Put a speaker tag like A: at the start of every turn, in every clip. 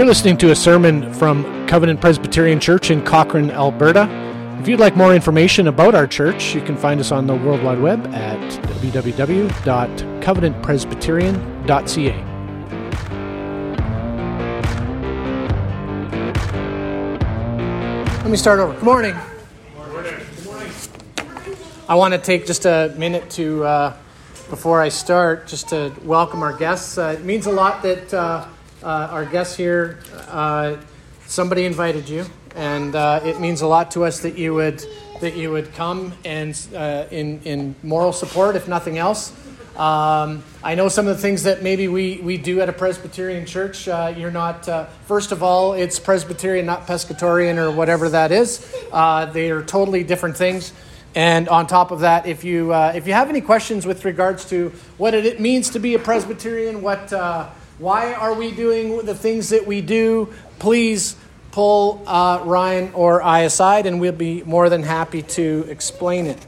A: You're listening to a sermon from Covenant Presbyterian Church in Cochrane, Alberta. If you'd like more information about our church, you can find us on the World Wide Web at www.covenantpresbyterian.ca. Let me start over. Good morning. Good morning. I want to take just a minute to, uh, before I start, just to welcome our guests. Uh, it means a lot that. Uh, uh, our guests here, uh, somebody invited you, and uh, it means a lot to us that you would that you would come and uh, in in moral support, if nothing else. Um, I know some of the things that maybe we, we do at a Presbyterian church. Uh, you're not, uh, first of all, it's Presbyterian, not Pescatorian or whatever that is. they are totally different things. And on top of that, if you, if you have any questions with regards to what it means to be a Presbyterian, what, why are we doing the things that we do? Please pull uh, Ryan or I aside, and we'll be more than happy to explain it.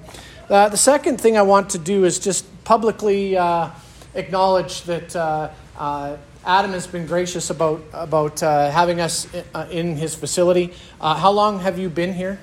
A: Uh, the second thing I want to do is just publicly uh, acknowledge that uh, uh, Adam has been gracious about, about uh, having us in his facility. how long have you been here?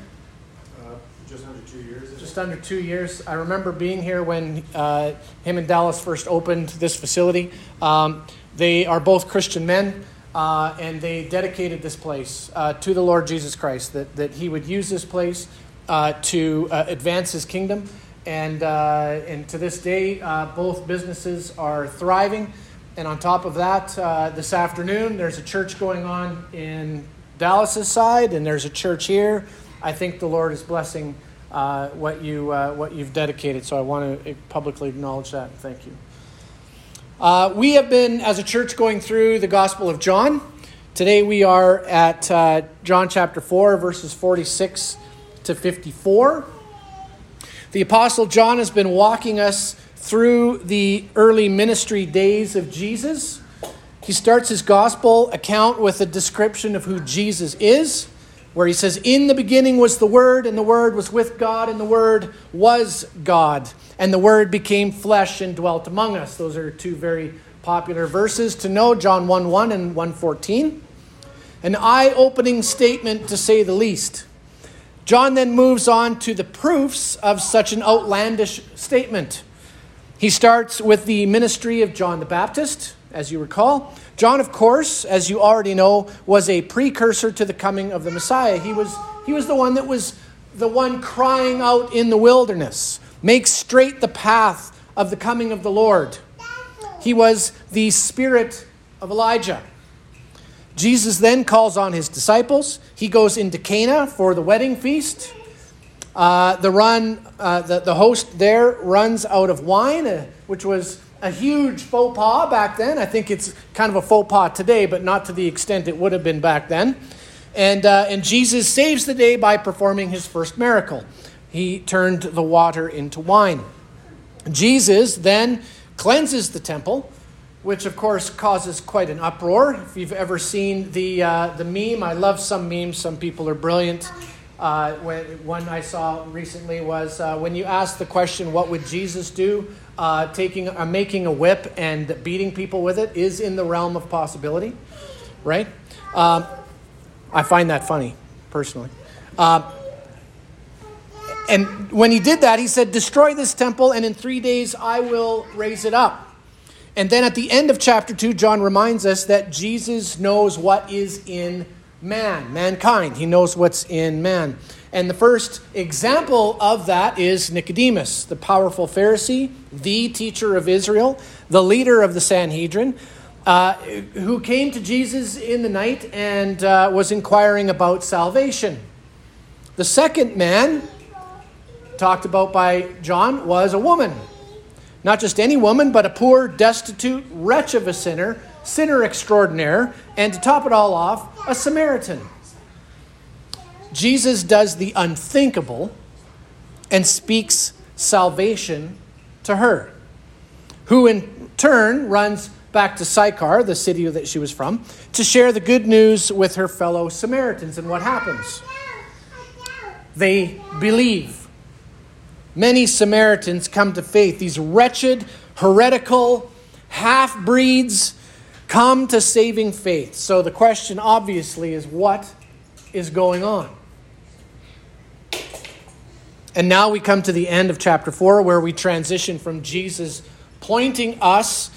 B: just under two years.
A: Just under two years. I remember being here when him and Dallas first opened this facility. Um, they are both Christian men, uh, and they dedicated this place uh, to the Lord Jesus Christ, that, that he would use this place uh, to uh, advance his kingdom. And, uh, and to this day, uh, both businesses are thriving. And on top of that, this afternoon, there's a church going on in Dallas's side, and there's a church here. I think the Lord is blessing what, you, what you've dedicated. So I want to publicly acknowledge that. and Thank you. Uh, we have been, as a church, going through the Gospel of John. Today we are at uh, John chapter 4, verses 46 to 54. The Apostle John has been walking us through the early ministry days of Jesus. He starts his Gospel account with a description of who Jesus is, where he says, In the beginning was the Word, and the Word was with God, and the Word was God and the Word became flesh and dwelt among us. Those are two very popular verses to know John 1 1 and 114. An eye opening statement, to say the least. John then moves on to the proofs of such an outlandish statement. He starts with the ministry of John the Baptist, as you recall. John, of course, as you already know, was a precursor to the coming of the Messiah. He was, he was the one that was the one crying out in the wilderness. Make straight the path of the coming of the Lord. He was the spirit of Elijah. Jesus then calls on his disciples. He goes into Cana for the wedding feast. Uh, the run, uh, the, the host there runs out of wine, uh, which was a huge faux pas back then. I think it's kind of a faux pas today, but not to the extent it would have been back then. And, uh, and Jesus saves the day by performing his first miracle he turned the water into wine. Jesus then cleanses the temple, which of course causes quite an uproar. If you've ever seen the, uh, the meme, I love some memes, some people are brilliant. Uh, when, one I saw recently was uh, when you ask the question, What would Jesus do? Uh, taking, uh, making a whip and beating people with it is in the realm of possibility, right? Um, I find that funny, personally. Uh, and when he did that, he said, Destroy this temple, and in three days I will raise it up. And then at the end of chapter 2, John reminds us that Jesus knows what is in man, mankind. He knows what's in man. And the first example of that is Nicodemus, the powerful Pharisee, the teacher of Israel, the leader of the Sanhedrin, uh, who came to Jesus in the night and uh, was inquiring about salvation. The second man talked about by John was a woman. Not just any woman, but a poor, destitute wretch of a sinner, sinner extraordinaire, and to top it all off, a Samaritan. Jesus does the unthinkable and speaks salvation to her, who in turn runs back to Sychar, the city that she was from, to share the good news with her fellow Samaritans. And what happens? They believe many Samaritans come to faith. These wretched, heretical, half breeds, come to saving faith. So the question obviously is what is going on? And now we come to the end of chapter 4 where we transition from Jesus pointing us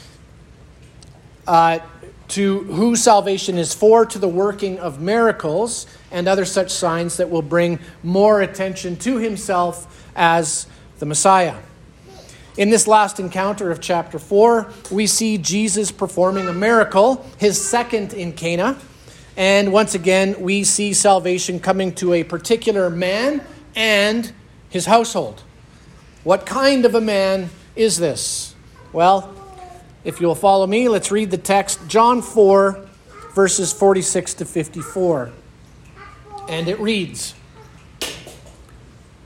A: uh, to who salvation is for, to the working of miracles and other such signs that will bring more attention to himself as the Messiah. In this last encounter of chapter 4, we see Jesus performing a miracle, his second in Cana. And once again, we see salvation coming to a particular man and his household. What kind of a man is this? Well, if you'll follow me, let's read the text John 4, verses 46 to 54. And it reads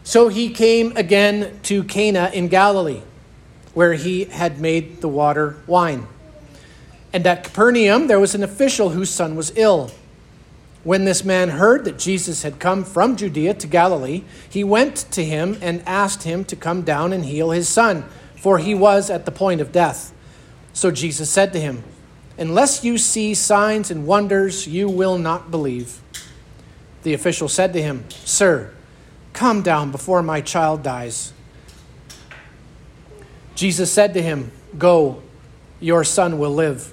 A: So he came again to Cana in Galilee where he had made the water wine. And at Capernaum, there was an official whose son was ill. When this man heard that Jesus had come from Judea to Galilee, he went to him and asked him to come down and heal his son, for he was at the point of death. So Jesus said to him, Unless you see signs and wonders, you will not believe. The official said to him, Sir, come down before my child dies. Jesus said to him, Go, your son will live.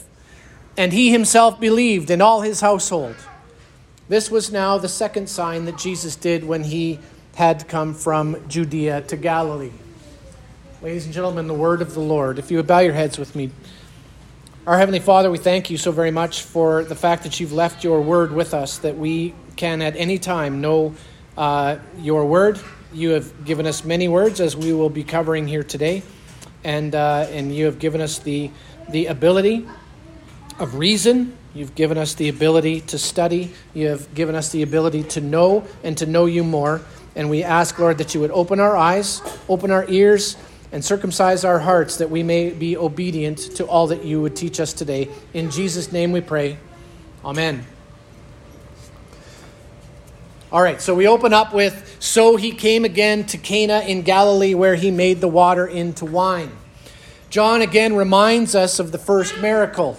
A: And he himself believed, in all his household. This was now the second sign that Jesus did when he had come from Judea to Galilee. Ladies and gentlemen, the word of the Lord. If you would bow your heads with me. Our Heavenly Father, we thank you so very much for the fact that you've left your word with us, that we can at any time know uh, your word. You have given us many words, as we will be covering here today and, uh, and you have given us the, the ability of reason. You've given us the ability to study. You have given us the ability to know and to know you more. And we ask, Lord, that you would open our eyes, open our ears, and circumcise our hearts that we may be obedient to all that you would teach us today. In Jesus' name we pray. Amen. All right, so we open up with So he came again to Cana in Galilee, where he made the water into wine. John again reminds us of the first miracle,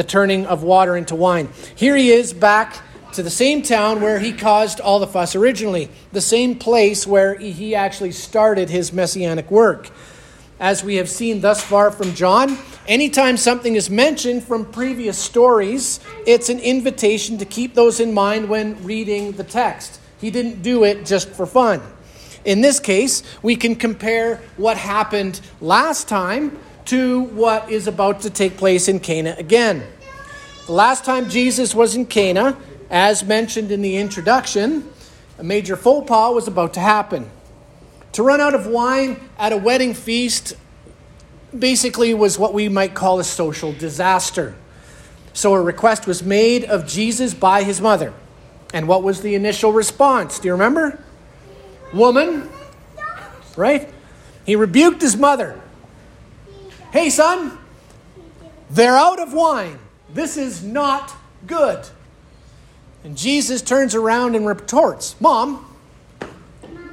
A: the turning of water into wine. Here he is back to the same town where he caused all the fuss originally, the same place where he actually started his messianic work. As we have seen thus far from John, anytime something is mentioned from previous stories, it's an invitation to keep those in mind when reading the text. He didn't do it just for fun. In this case, we can compare what happened last time to what is about to take place in Cana again. The last time Jesus was in Cana, as mentioned in the introduction, a major faux pas was about to happen. To run out of wine at a wedding feast basically was what we might call a social disaster. So a request was made of Jesus by his mother. And what was the initial response? Do you remember? Woman, right? He rebuked his mother. Hey, son, they're out of wine. This is not good. And Jesus turns around and retorts, Mom,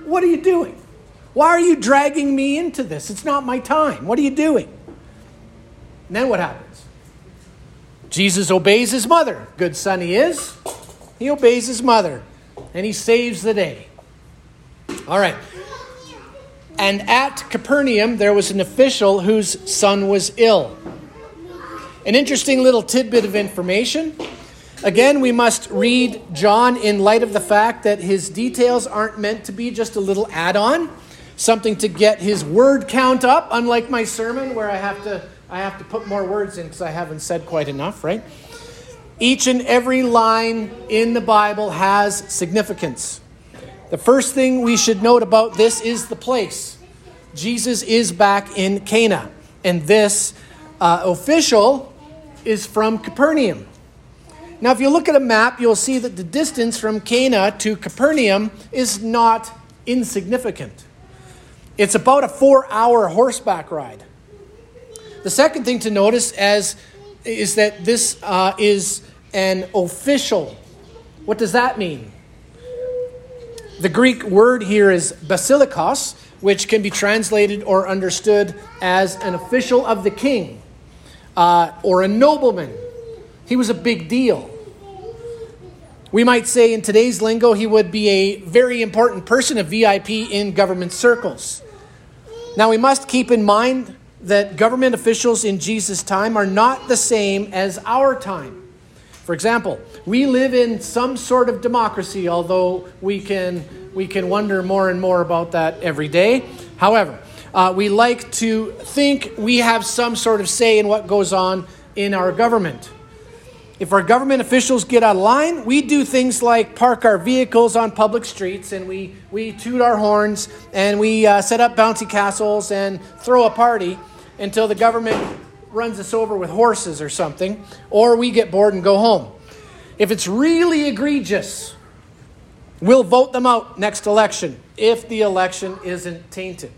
A: what are you doing? Why are you dragging me into this? It's not my time. What are you doing? And then what happens? Jesus obeys his mother. Good son he is. He obeys his mother and he saves the day. All right. And at Capernaum, there was an official whose son was ill. An interesting little tidbit of information. Again, we must read John in light of the fact that his details aren't meant to be just a little add on something to get his word count up, unlike my sermon where I have to, I have to put more words in because I haven't said quite enough, right? Each and every line in the Bible has significance. The first thing we should note about this is the place. Jesus is back in Cana, and this uh, official is from Capernaum. Now, if you look at a map, you'll see that the distance from Cana to Capernaum is not insignificant. It's about a four hour horseback ride. The second thing to notice as, is that this uh, is an official. What does that mean? The Greek word here is basilikos, which can be translated or understood as an official of the king uh, or a nobleman. He was a big deal. We might say in today's lingo, he would be a very important person, a VIP in government circles. Now, we must keep in mind that government officials in Jesus' time are not the same as our time. For example, we live in some sort of democracy, although we can, we can wonder more and more about that every day. However, uh, we like to think we have some sort of say in what goes on in our government. If our government officials get out of line, we do things like park our vehicles on public streets and we, we toot our horns and we uh, set up bouncy castles and throw a party until the government runs us over with horses or something, or we get bored and go home. If it's really egregious, we'll vote them out next election if the election isn't tainted.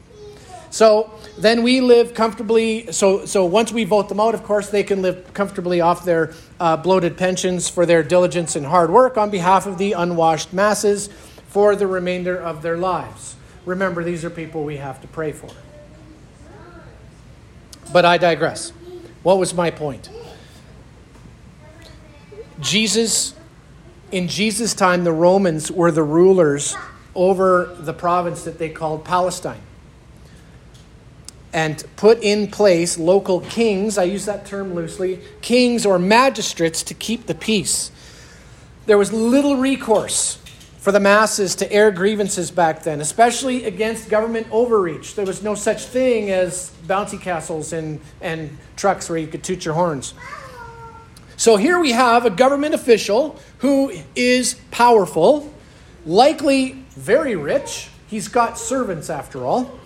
A: So then we live comfortably. So, so once we vote them out, of course, they can live comfortably off their uh, bloated pensions for their diligence and hard work on behalf of the unwashed masses for the remainder of their lives. Remember, these are people we have to pray for. But I digress. What was my point? Jesus, in Jesus' time, the Romans were the rulers over the province that they called Palestine and put in place local kings, I use that term loosely, kings or magistrates to keep the peace. There was little recourse for the masses to air grievances back then, especially against government overreach. There was no such thing as bouncy castles and, and trucks where you could toot your horns. So here we have a government official who is powerful, likely very rich. He's got servants, after all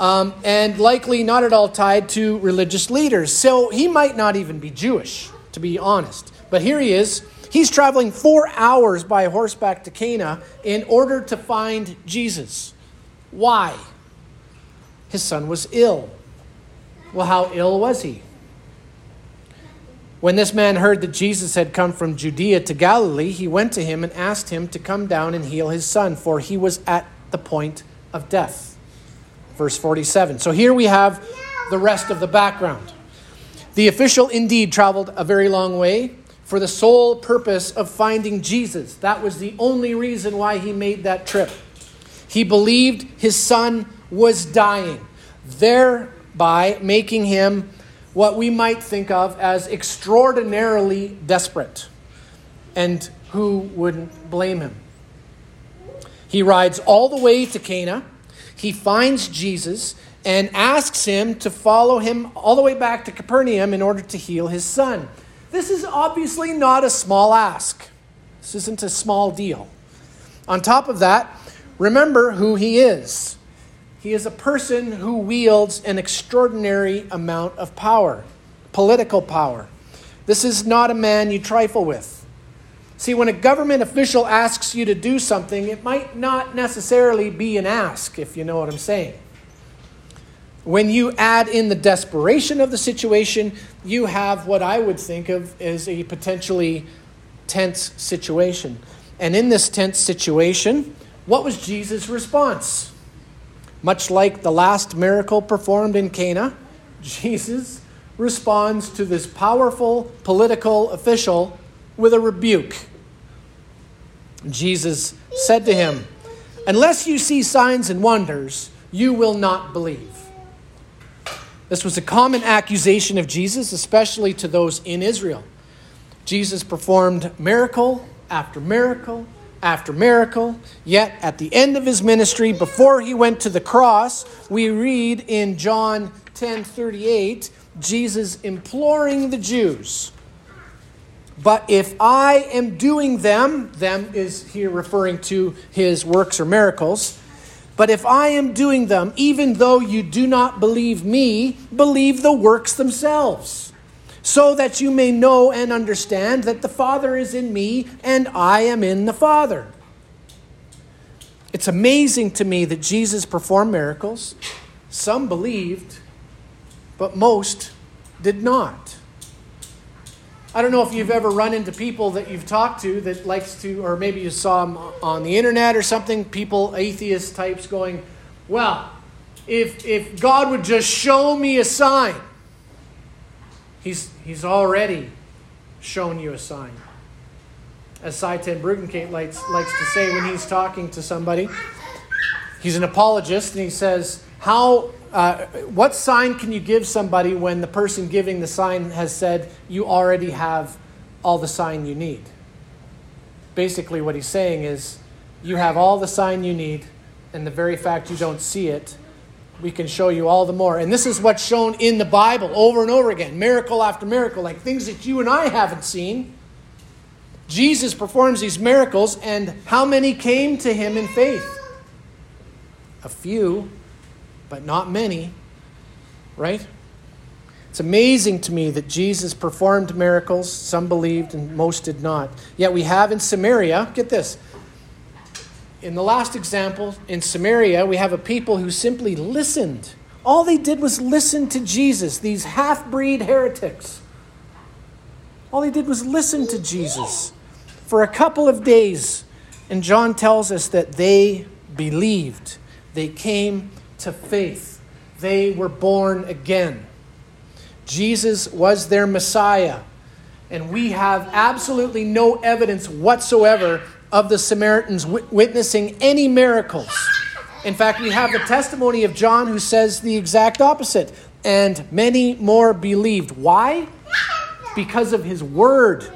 A: um, and likely not at all tied to religious leaders. So he might not even be Jewish, to be honest. But here he is. He's traveling four hours by horseback to Cana in order to find Jesus. Why? His son was ill. Well, how ill was he? When this man heard that Jesus had come from Judea to Galilee, he went to him and asked him to come down and heal his son, for he was at the point of death verse 47. So here we have the rest of the background. The official indeed traveled a very long way for the sole purpose of finding Jesus. That was the only reason why he made that trip. He believed his son was dying, thereby making him what we might think of as extraordinarily desperate. And who wouldn't blame him? He rides all the way to Cana he finds Jesus and asks him to follow him all the way back to Capernaum in order to heal his son. This is obviously not a small ask. This isn't a small deal. On top of that, remember who he is. He is a person who wields an extraordinary amount of power, political power. This is not a man you trifle with. See, when a government official asks you to do something, it might not necessarily be an ask, if you know what I'm saying. When you add in the desperation of the situation, you have what I would think of as a potentially tense situation. And in this tense situation, what was Jesus' response? Much like the last miracle performed in Cana, Jesus responds to this powerful political official with a rebuke. Jesus said to him, Unless you see signs and wonders, you will not believe. This was a common accusation of Jesus, especially to those in Israel. Jesus performed miracle after miracle after miracle, yet at the end of his ministry, before he went to the cross, we read in John 10 38, Jesus imploring the Jews but if I am doing them, them is here referring to his works or miracles. But if I am doing them, even though you do not believe me, believe the works themselves. So that you may know and understand that the Father is in me and I am in the Father. It's amazing to me that Jesus performed miracles. Some believed, but most did not. I don't know if you've ever run into people that you've talked to that likes to, or maybe you saw them on the internet or something, people, atheist types going, well, if, if God would just show me a sign, he's, he's already shown you a sign. As Sye Ten Bruggencate likes, likes to say when he's talking to somebody, he's an apologist and he says, how uh, what sign can you give somebody when the person giving the sign has said, You already have all the sign you need? Basically, what he's saying is, You have all the sign you need, and the very fact you don't see it, we can show you all the more. And this is what's shown in the Bible over and over again miracle after miracle, like things that you and I haven't seen. Jesus performs these miracles, and how many came to him in faith? A few but not many, right? It's amazing to me that Jesus performed miracles. Some believed and most did not. Yet we have in Samaria, get this. In the last example, in Samaria, we have a people who simply listened. All they did was listen to Jesus, these half breed heretics. All they did was listen to Jesus for a couple of days. And John tells us that they believed. They came to faith. They were born again. Jesus was their Messiah. And we have absolutely no evidence whatsoever of the Samaritans witnessing any miracles. In fact, we have the testimony of John who says the exact opposite. And many more believed. Why? Because of his word.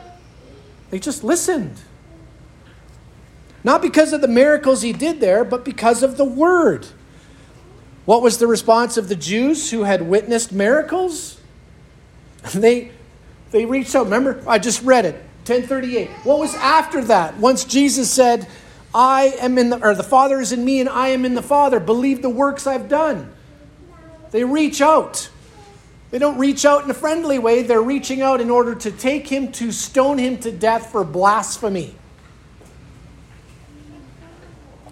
A: They just listened. Not because of the miracles he did there, but because of the word. What was the response of the Jews who had witnessed miracles? They, they reached out. Remember, I just read it, 1038. What was after that? Once Jesus said, I am in the, or the Father is in me and I am in the Father. Believe the works I've done. They reach out. They don't reach out in a friendly way. They're reaching out in order to take him to stone him to death for blasphemy.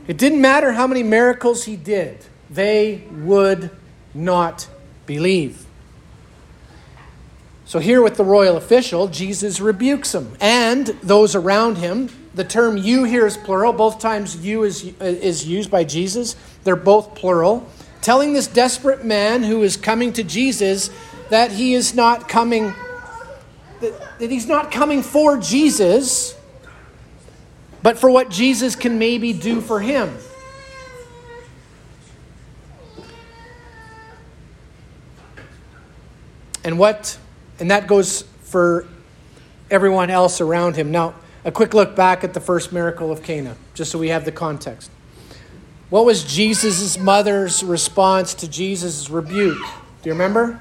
A: It didn't matter how many miracles he did they would not believe. So, here with the royal official, Jesus rebukes him and those around him. The term you here is plural. Both times you is, is used by Jesus. They're both plural. Telling this desperate man who is coming to Jesus that he is not coming, that, that he's not coming for Jesus, but for what Jesus can maybe do for him. And what and that goes for everyone else around him. Now, a quick look back at the first miracle of Cana, just so we have the context. What was Jesus' mother's response to Jesus' rebuke? Do you remember?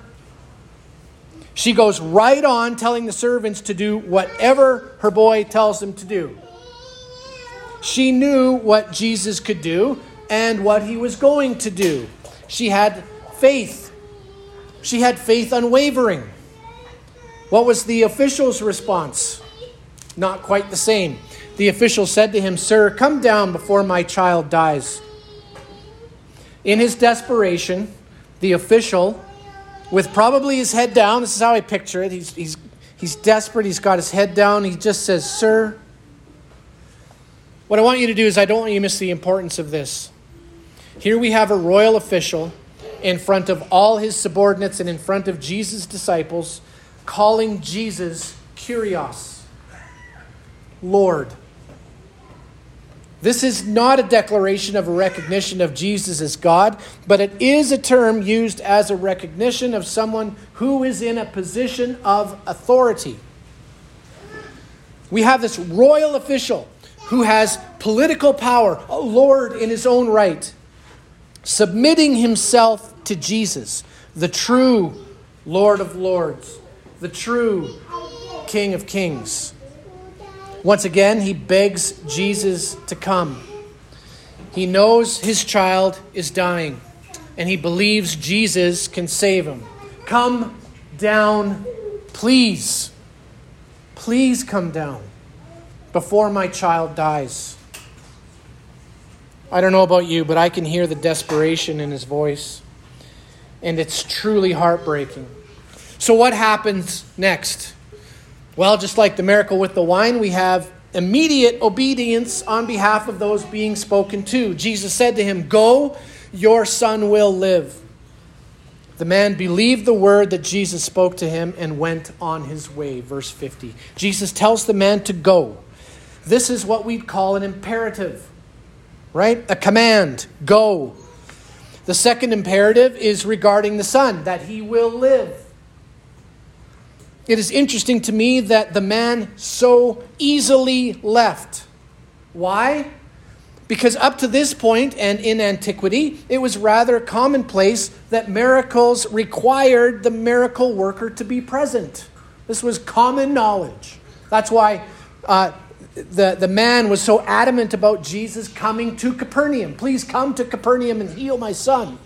A: She goes right on telling the servants to do whatever her boy tells them to do. She knew what Jesus could do and what he was going to do. She had faith she had faith unwavering. What was the official's response? Not quite the same. The official said to him, Sir, come down before my child dies. In his desperation, the official, with probably his head down, this is how I picture it. He's, he's, he's desperate. He's got his head down. He just says, Sir, what I want you to do is I don't want you to miss the importance of this. Here we have a royal official in front of all his subordinates and in front of Jesus' disciples, calling Jesus Kyrios, Lord. This is not a declaration of a recognition of Jesus as God, but it is a term used as a recognition of someone who is in a position of authority. We have this royal official who has political power, a Lord in his own right, submitting himself to Jesus, the true Lord of Lords, the true King of Kings. Once again, he begs Jesus to come. He knows his child is dying, and he believes Jesus can save him. Come down Please, please come down before my child dies. I don't know about you, but I can hear the desperation in his voice. And it's truly heartbreaking. So, what happens next? Well, just like the miracle with the wine, we have immediate obedience on behalf of those being spoken to. Jesus said to him, Go, your son will live. The man believed the word that Jesus spoke to him and went on his way. Verse 50. Jesus tells the man to go. This is what we'd call an imperative right? A command go. The second imperative is regarding the son, that he will live. It is interesting to me that the man so easily left. Why? Because up to this point and in antiquity, it was rather commonplace that miracles required the miracle worker to be present. This was common knowledge. That's why uh, the, the man was so adamant about Jesus coming to Capernaum. Please come to Capernaum and heal my son.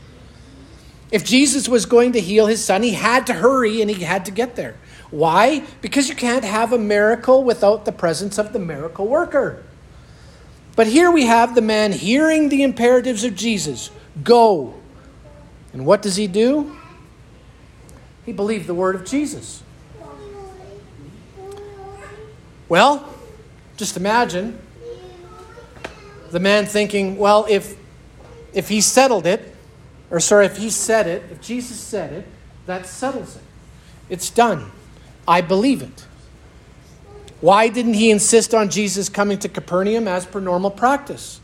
A: If Jesus was going to heal his son, he had to hurry and he had to get there. Why? Because you can't have a miracle without the presence of the miracle worker. But here we have the man hearing the imperatives of Jesus go. And what does he do? He believed the word of Jesus. Well, just imagine the man thinking, well, if, if he settled it, or sorry, if he said it, if Jesus said it, that settles it. It's done. I believe it. Why didn't he insist on Jesus coming to Capernaum as per normal practice?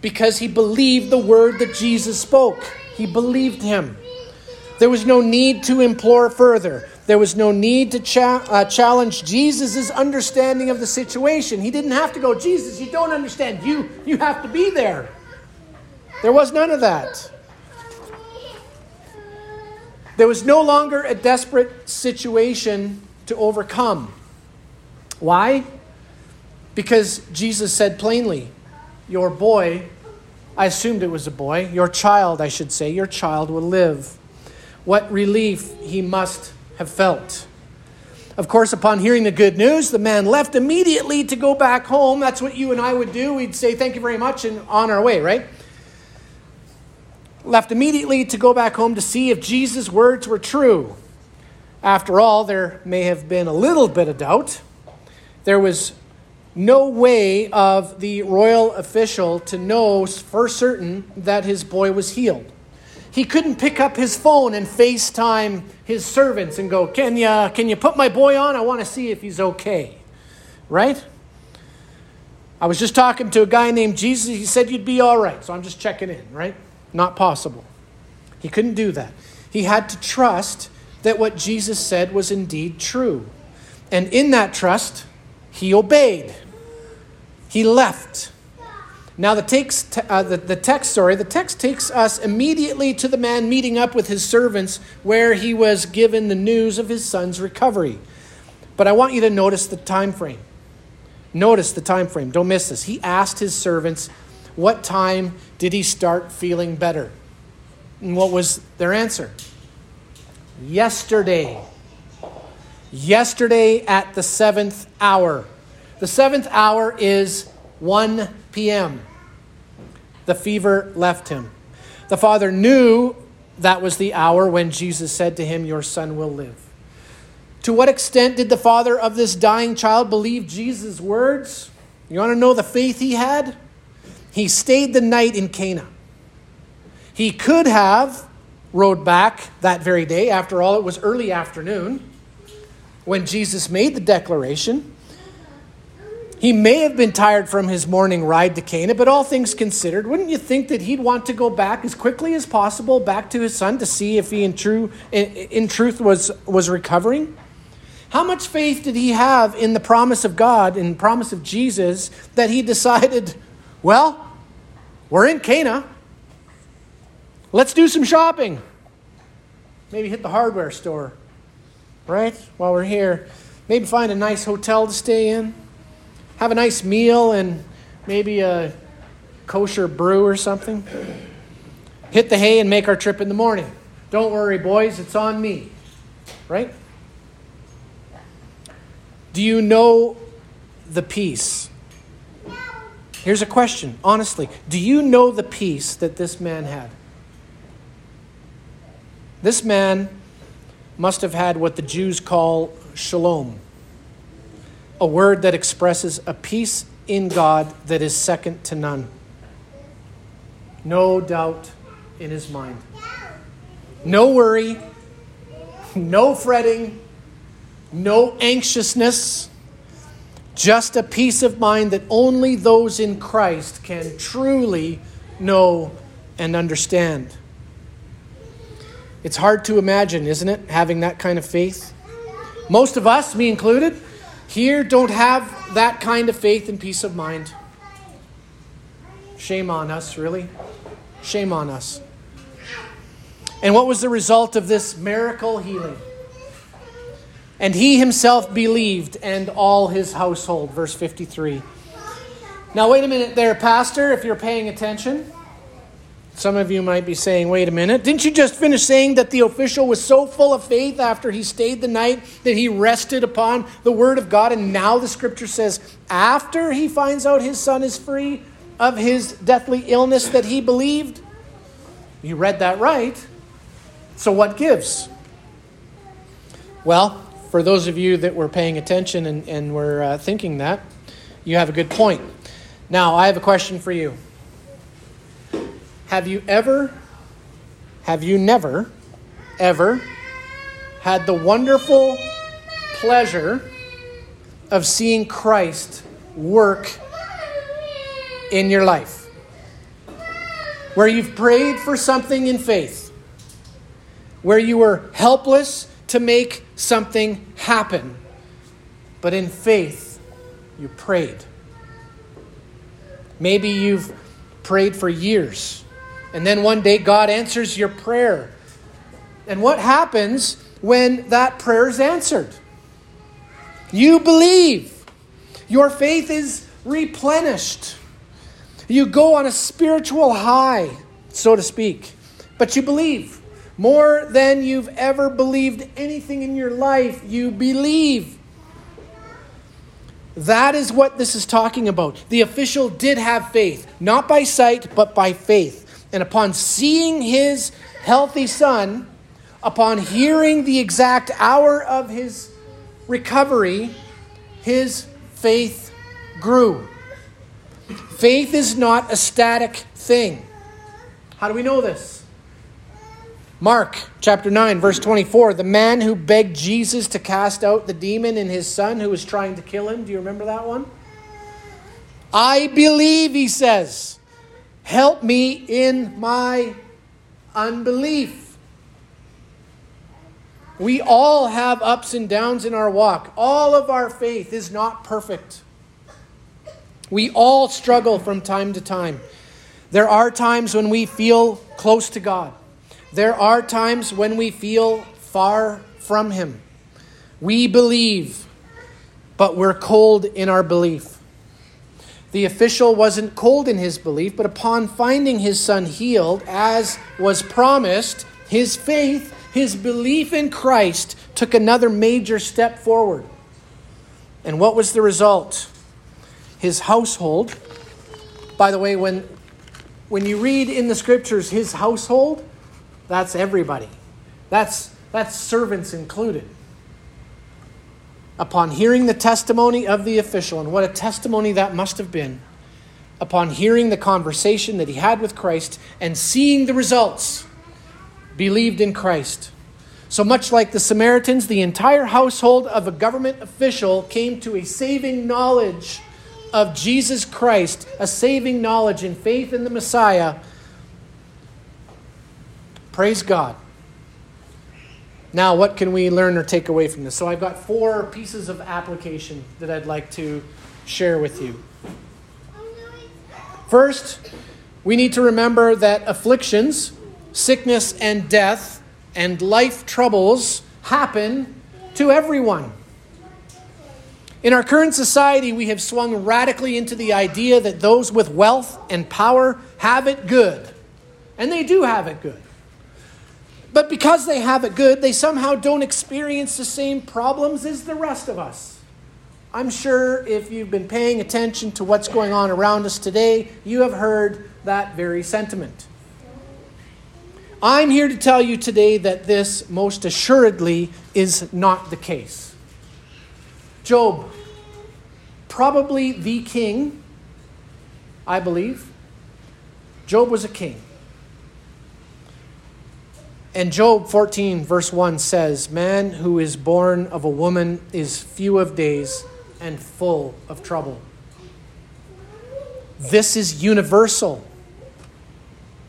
A: Because he believed the word that Jesus spoke. He believed him. There was no need to implore further. There was no need to cha- uh, challenge Jesus' understanding of the situation. He didn't have to go, Jesus, you don't understand. You, you have to be there. There was none of that. There was no longer a desperate situation to overcome. Why? Because Jesus said plainly, Your boy, I assumed it was a boy, your child, I should say, your child will live. What relief he must have felt. Of course, upon hearing the good news, the man left immediately to go back home. That's what you and I would do. We'd say, Thank you very much, and on our way, right? Left immediately to go back home to see if Jesus' words were true. After all, there may have been a little bit of doubt. There was no way of the royal official to know for certain that his boy was healed. He couldn't pick up his phone and FaceTime his servants and go, Can you, can you put my boy on? I want to see if he's okay. Right? I was just talking to a guy named Jesus. He said you'd be all right. So I'm just checking in, right? Not possible. He couldn't do that. He had to trust that what Jesus said was indeed true. And in that trust, he obeyed. He left. Now, the, takes, uh, the, the text, sorry, the text takes us immediately to the man meeting up with his servants where he was given the news of his son's recovery. But I want you to notice the time frame. Notice the time frame. Don't miss this. He asked his servants, What time did he start feeling better? And what was their answer? Yesterday. Yesterday at the seventh hour. The seventh hour is 1 p.m. The fever left him. The father knew that was the hour when Jesus said to him, Your son will live. To what extent did the father of this dying child believe Jesus' words? You want to know the faith he had? He stayed the night in Cana. He could have rode back that very day. After all, it was early afternoon when Jesus made the declaration. He may have been tired from his morning ride to Cana, but all things considered, wouldn't you think that he'd want to go back as quickly as possible back to his son to see if he in, true, in, truth was, was recovering? How much faith did he have in the promise of God, in the promise of Jesus, that he decided, well, we're in Cana. Let's do some shopping. Maybe hit the hardware store, right? While we're here. Maybe find a nice hotel to stay in have a nice meal and maybe a kosher brew or something. Hit the hay and make our trip in the morning. Don't worry, boys, it's on me. Right? Do you know the peace? Here's a question, honestly. Do you know the peace that this man had? This man must have had what the Jews call shalom, a word that expresses a peace in God that is second to none. No doubt in his mind. No worry, no fretting, no anxiousness, just a peace of mind that only those in Christ can truly know and understand. It's hard to imagine, isn't it, having that kind of faith? Most of us, me included, here don't have that kind of faith and peace of mind. Shame on us, really. Shame on us. And what was the result of this miracle healing? And he himself believed, and all his household. Verse 53. Now, wait a minute there, Pastor, if you're paying attention. Some of you might be saying, wait a minute, didn't you just finish saying that the official was so full of faith after he stayed the night that he rested upon the word of God? And now the scripture says, after he finds out his son is free of his deathly illness, that he believed? You read that right. So what gives? Well, for those of you that were paying attention and, and were uh, thinking that, you have a good point. Now, I have a question for you. Have you ever, have you never, ever had the wonderful pleasure of seeing Christ work in your life? Where you've prayed for something in faith, where you were helpless to make something happen, but in faith, you prayed. Maybe you've prayed for years and then one day, God answers your prayer. And what happens when that prayer is answered? You believe. Your faith is replenished. You go on a spiritual high, so to speak. But you believe. More than you've ever believed anything in your life, you believe. That is what this is talking about. The official did have faith, not by sight, but by faith. And upon seeing his healthy son, upon hearing the exact hour of his recovery, his faith grew. Faith is not a static thing. How do we know this? Mark chapter 9, verse 24. The man who begged Jesus to cast out the demon in his son who was trying to kill him. Do you remember that one? I believe, he says. Help me in my unbelief. We all have ups and downs in our walk. All of our faith is not perfect. We all struggle from time to time. There are times when we feel close to God. There are times when we feel far from Him. We believe, but we're cold in our belief. The official wasn't cold in his belief, but upon finding his son healed, as was promised, his faith, his belief in Christ, took another major step forward. And what was the result? His household, by the way, when, when you read in the scriptures his household, that's everybody. That's, that's servants included upon hearing the testimony of the official, and what a testimony that must have been, upon hearing the conversation that he had with Christ and seeing the results, believed in Christ. So much like the Samaritans, the entire household of a government official came to a saving knowledge of Jesus Christ, a saving knowledge and faith in the Messiah. Praise God. Now, what can we learn or take away from this? So, I've got four pieces of application that I'd like to share with you. First, we need to remember that afflictions, sickness, and death, and life troubles happen to everyone. In our current society, we have swung radically into the idea that those with wealth and power have it good. And they do have it good. But because they have it good, they somehow don't experience the same problems as the rest of us. I'm sure if you've been paying attention to what's going on around us today, you have heard that very sentiment. I'm here to tell you today that this most assuredly is not the case. Job, probably the king, I believe. Job was a king. And Job 14, verse 1 says, Man who is born of a woman is few of days and full of trouble. This is universal,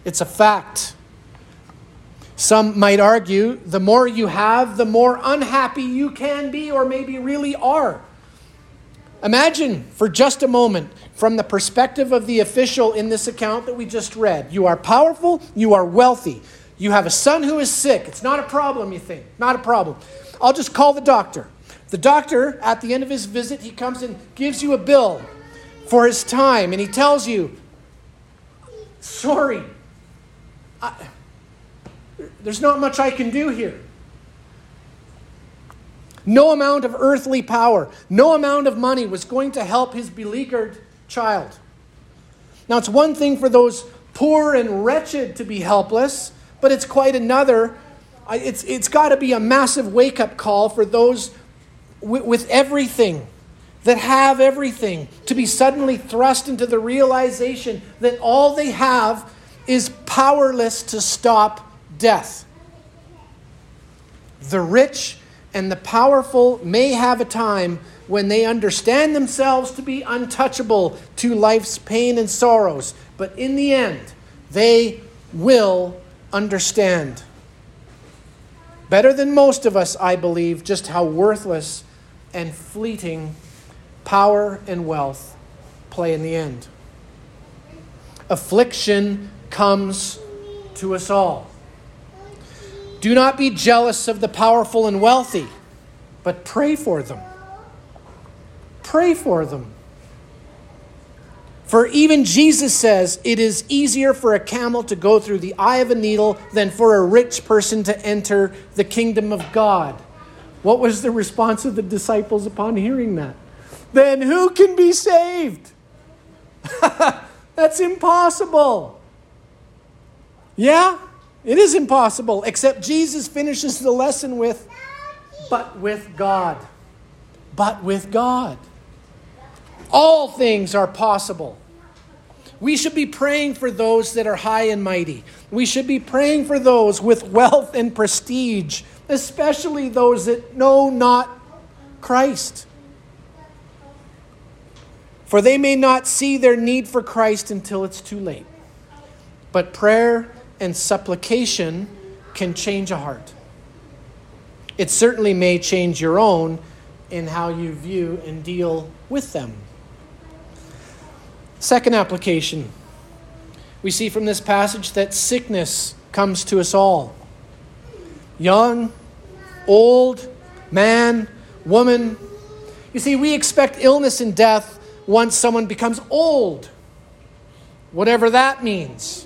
A: it's a fact. Some might argue the more you have, the more unhappy you can be, or maybe really are. Imagine for just a moment, from the perspective of the official in this account that we just read, you are powerful, you are wealthy, you have a son who is sick. It's not a problem, you think. Not a problem. I'll just call the doctor. The doctor, at the end of his visit, he comes and gives you a bill for his time, and he tells you, Sorry, I, there's not much I can do here. No amount of earthly power, no amount of money was going to help his beleaguered child. Now, it's one thing for those poor and wretched to be helpless, but it's quite another. It's, it's got to be a massive wake up call for those with, with everything, that have everything, to be suddenly thrust into the realization that all they have is powerless to stop death. The rich and the powerful may have a time when they understand themselves to be untouchable to life's pain and sorrows, but in the end, they will understand. Better than most of us, I believe, just how worthless and fleeting power and wealth play in the end. Affliction comes to us all. Do not be jealous of the powerful and wealthy, but pray for them. Pray for them. For even Jesus says it is easier for a camel to go through the eye of a needle than for a rich person to enter the kingdom of God. What was the response of the disciples upon hearing that? Then who can be saved? That's impossible. Yeah, it is impossible, except Jesus finishes the lesson with, but with God. But with God. All things are possible. We should be praying for those that are high and mighty. We should be praying for those with wealth and prestige, especially those that know not Christ. For they may not see their need for Christ until it's too late. But prayer and supplication can change a heart. It certainly may change your own in how you view and deal with them. Second application we see from this passage that sickness comes to us all. Young, old, man, woman. You see, we expect illness and death once someone becomes old, whatever that means.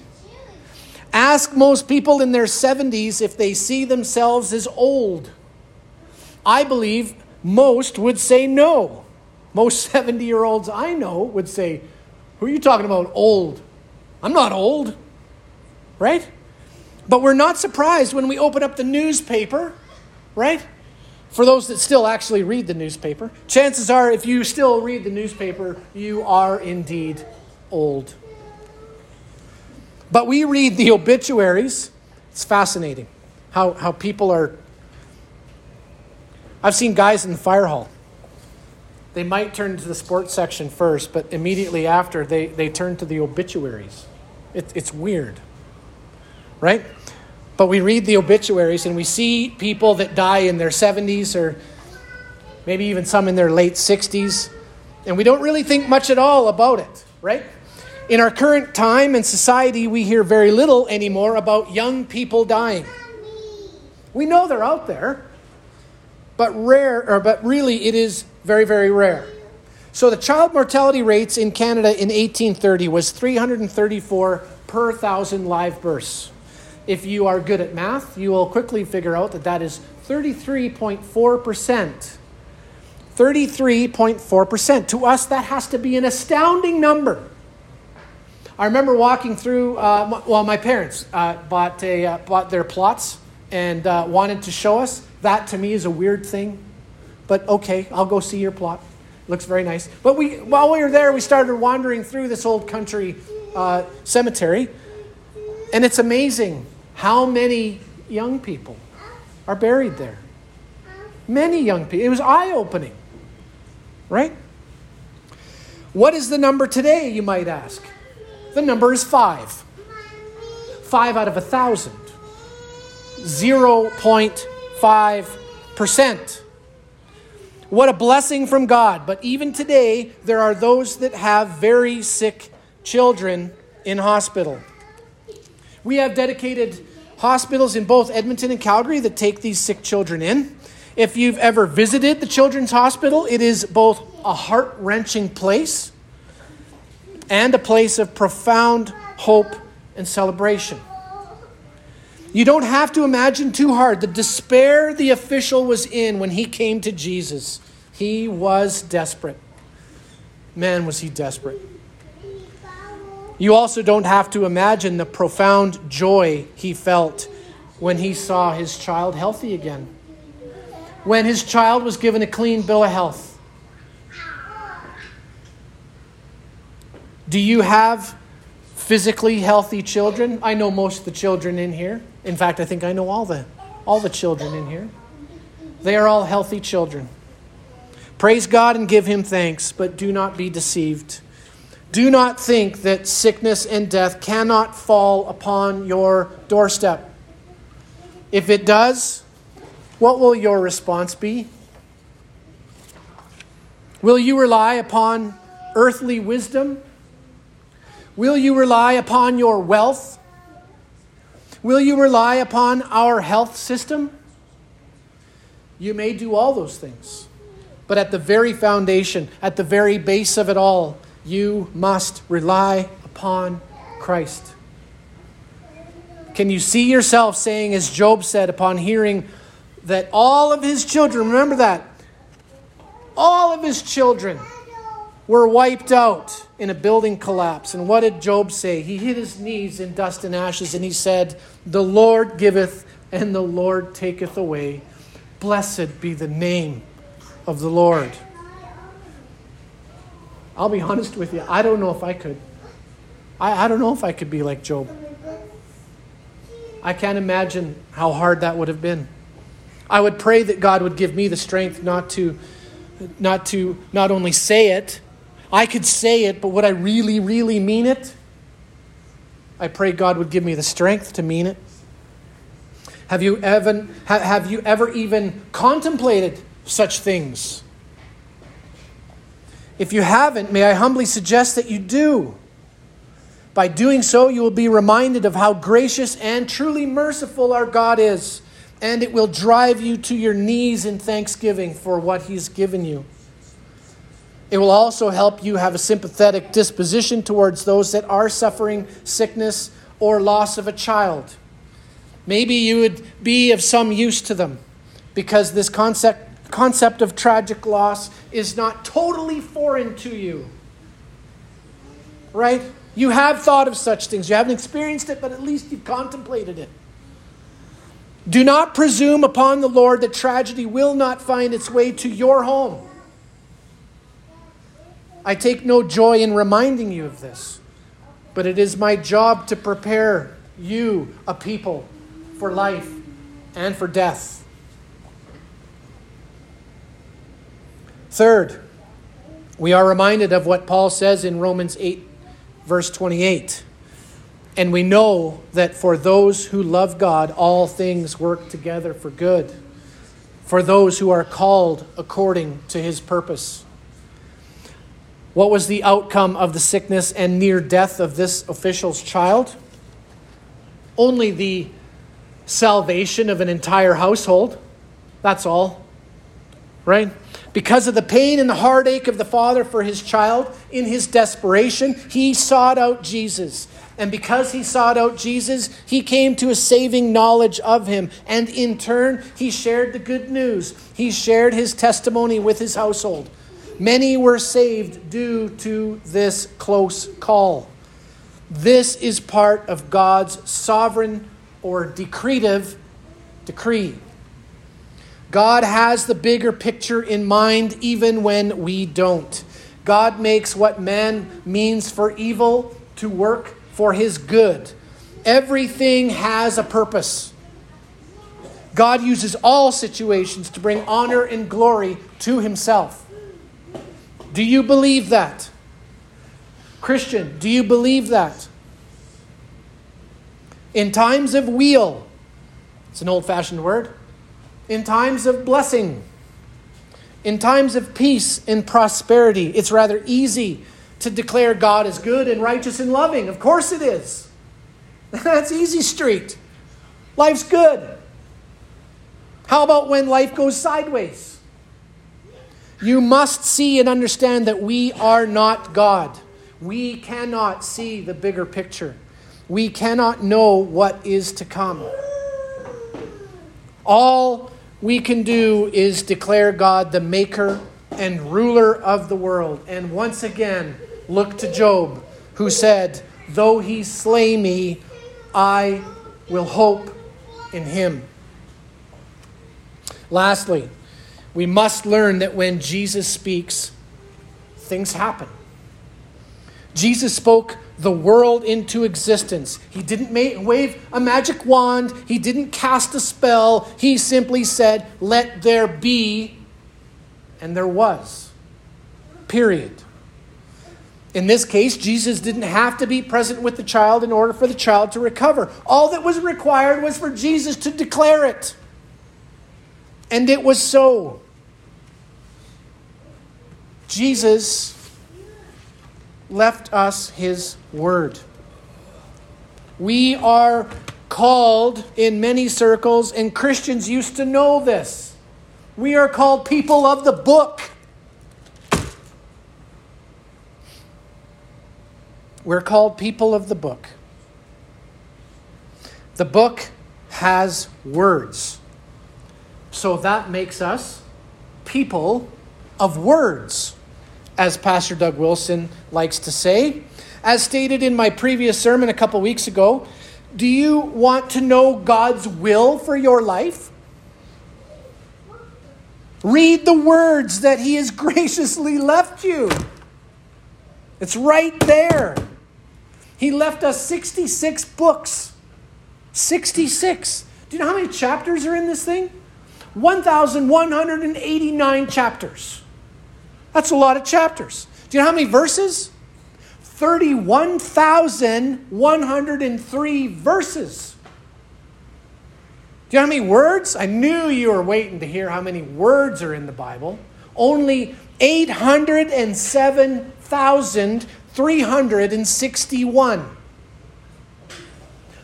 A: Ask most people in their 70s if they see themselves as old. I believe most would say no. Most 70 year olds I know would say, Who are you talking about, old? I'm not old, right? But we're not surprised when we open up the newspaper, right? For those that still actually read the newspaper, chances are if you still read the newspaper, you are indeed old. But we read the obituaries. It's fascinating how, how people are. I've seen guys in the fire hall. They might turn to the sports section first, but immediately after, they, they turn to the obituaries. It, it's weird, right? But we read the obituaries and we see people that die in their 70s or maybe even some in their late 60s, and we don't really think much at all about it, right? In our current time and society, we hear very little anymore about young people dying. We know they're out there, but rare, or but really it is very, very rare. So the child mortality rates in Canada in 1830 was 334 per thousand live births. If you are good at math, you will quickly figure out that that is 33.4%. 33.4%. To us, that has to be an astounding number. I remember walking through, uh, well, my parents uh, bought, a, uh, bought their plots and uh, wanted to show us. That to me is a weird thing. But okay, I'll go see your plot. Looks very nice. But we, while we were there, we started wandering through this old country uh, cemetery. And it's amazing how many young people are buried there. Many young people. It was eye opening, right? What is the number today, you might ask? The number is five. Five out of a thousand. 0.5%. What a blessing from God. But even today, there are those that have very sick children in hospital. We have dedicated hospitals in both Edmonton and Calgary that take these sick children in. If you've ever visited the Children's Hospital, it is both a heart wrenching place and a place of profound hope and celebration. You don't have to imagine too hard the despair the official was in when he came to Jesus. He was desperate. Man, was he desperate. You also don't have to imagine the profound joy he felt when he saw his child healthy again. When his child was given a clean bill of health. Do you have physically healthy children? I know most of the children in here. In fact, I think I know all the all the children in here. They are all healthy children. Praise God and give him thanks, but do not be deceived. Do not think that sickness and death cannot fall upon your doorstep. If it does, what will your response be? Will you rely upon earthly wisdom? Will you rely upon your wealth? Will you rely upon our health system? You may do all those things. But at the very foundation, at the very base of it all, you must rely upon Christ. Can you see yourself saying, as Job said upon hearing that all of his children, remember that, all of his children were wiped out in a building collapse. And what did Job say? He hit his knees in dust and ashes and he said, The Lord giveth and the Lord taketh away. Blessed be the name of the Lord. I'll be honest with you, I don't know if I could. I, I don't know if I could be like Job. I can't imagine how hard that would have been. I would pray that God would give me the strength not to not to not only say it, I could say it, but would I really, really mean it? I pray God would give me the strength to mean it. Have you ever, have you ever even contemplated such things? If you haven't, may I humbly suggest that you do. By doing so, you will be reminded of how gracious and truly merciful our God is, and it will drive you to your knees in thanksgiving for what He's given you. It will also help you have a sympathetic disposition towards those that are suffering sickness or loss of a child. Maybe you would be of some use to them because this concept, concept of tragic loss is not totally foreign to you. Right? You have thought of such things. You haven't experienced it, but at least you've contemplated it. Do not presume upon the Lord that tragedy will not find its way to your home. I take no joy in reminding you of this, but it is my job to prepare you, a people, for life and for death. Third, we are reminded of what Paul says in Romans 8, verse 28. And we know that for those who love God, all things work together for good, for those who are called according to his purpose. What was the outcome of the sickness and near death of this official's child? Only the salvation of an entire household. That's all. Right? Because of the pain and the heartache of the father for his child, in his desperation, he sought out Jesus. And because he sought out Jesus, he came to a saving knowledge of him. And in turn, he shared the good news. He shared his testimony with his household. Many were saved due to this close call. This is part of God's sovereign or decretive decree. God has the bigger picture in mind even when we don't. God makes what man means for evil to work for his good. Everything has a purpose. God uses all situations to bring honor and glory to himself. Do you believe that? Christian, do you believe that? In times of weal, it's an old fashioned word, in times of blessing, in times of peace and prosperity, it's rather easy to declare God is good and righteous and loving. Of course it is. That's easy street. Life's good. How about when life goes sideways? You must see and understand that we are not God. We cannot see the bigger picture. We cannot know what is to come. All we can do is declare God the maker and ruler of the world. And once again, look to Job, who said, Though he slay me, I will hope in him. Lastly, we must learn that when Jesus speaks, things happen. Jesus spoke the world into existence. He didn't make, wave a magic wand, he didn't cast a spell. He simply said, Let there be, and there was. Period. In this case, Jesus didn't have to be present with the child in order for the child to recover. All that was required was for Jesus to declare it. And it was so. Jesus left us his word. We are called in many circles, and Christians used to know this. We are called people of the book. We're called people of the book. The book has words. So that makes us people of words as Pastor Doug Wilson likes to say. As stated in my previous sermon a couple weeks ago, do you want to know God's will for your life? Read the words that He has graciously left you. It's right there. He left us 66 books. 66. Do you know how many chapters are in this thing? 1,189 chapters. That's a lot of chapters. Do you know how many verses? 31,103 verses. Do you know how many words? I knew you were waiting to hear how many words are in the Bible. Only 807,361.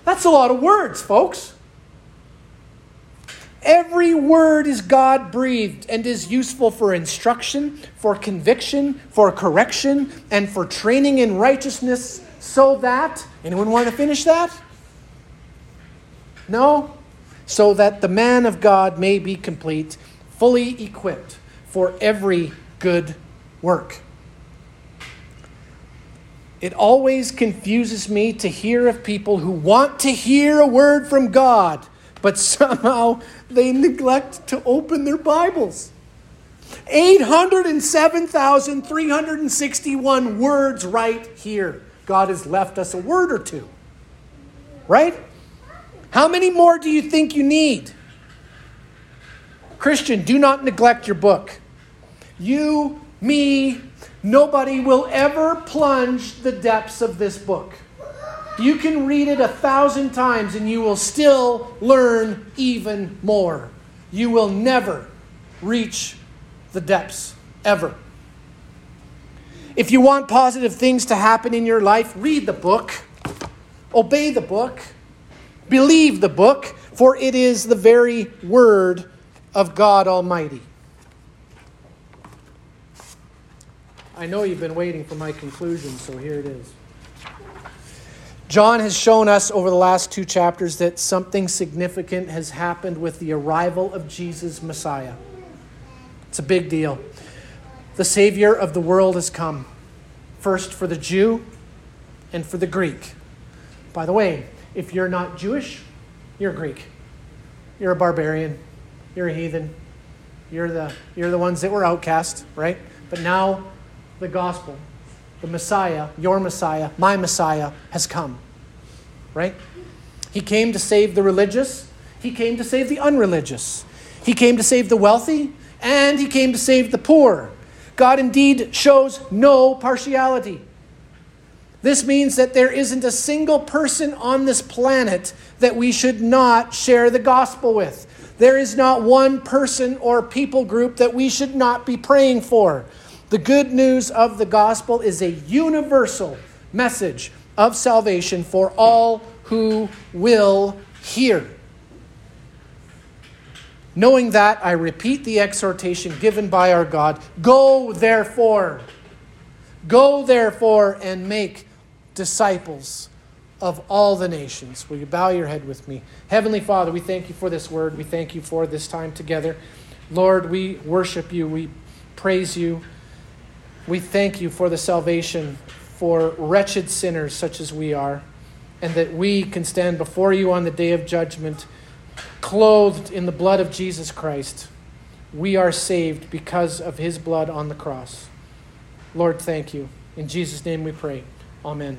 A: That's a lot of words, folks. Every word is God breathed and is useful for instruction, for conviction, for correction, and for training in righteousness, so that, anyone want to finish that? No? So that the man of God may be complete, fully equipped for every good work. It always confuses me to hear of people who want to hear a word from God but somehow they neglect to open their Bibles. 807,361 words right here. God has left us a word or two. Right? How many more do you think you need? Christian, do not neglect your book. You, me, nobody will ever plunge the depths of this book. You can read it a thousand times and you will still learn even more. You will never reach the depths, ever. If you want positive things to happen in your life, read the book, obey the book, believe the book, for it is the very word of God Almighty. I know you've been waiting for my conclusion, so here it is. John has shown us over the last two chapters that something significant has happened with the arrival of Jesus Messiah. It's a big deal. The Savior of the world has come, first for the Jew and for the Greek. By the way, if you're not Jewish, you're Greek. You're a barbarian. You're a heathen. You're the, you're the ones that were outcast, right? But now the gospel, the Messiah, your Messiah, my Messiah, has come, right? He came to save the religious, he came to save the unreligious, he came to save the wealthy, and he came to save the poor. God indeed shows no partiality. This means that there isn't a single person on this planet that we should not share the gospel with. There is not one person or people group that we should not be praying for. The good news of the gospel is a universal message of salvation for all who will hear. Knowing that, I repeat the exhortation given by our God Go therefore, go therefore and make disciples of all the nations. Will you bow your head with me? Heavenly Father, we thank you for this word. We thank you for this time together. Lord, we worship you. We praise you. We thank you for the salvation for wretched sinners such as we are, and that we can stand before you on the day of judgment clothed in the blood of Jesus Christ. We are saved because of his blood on the cross. Lord, thank you. In Jesus' name we pray. Amen.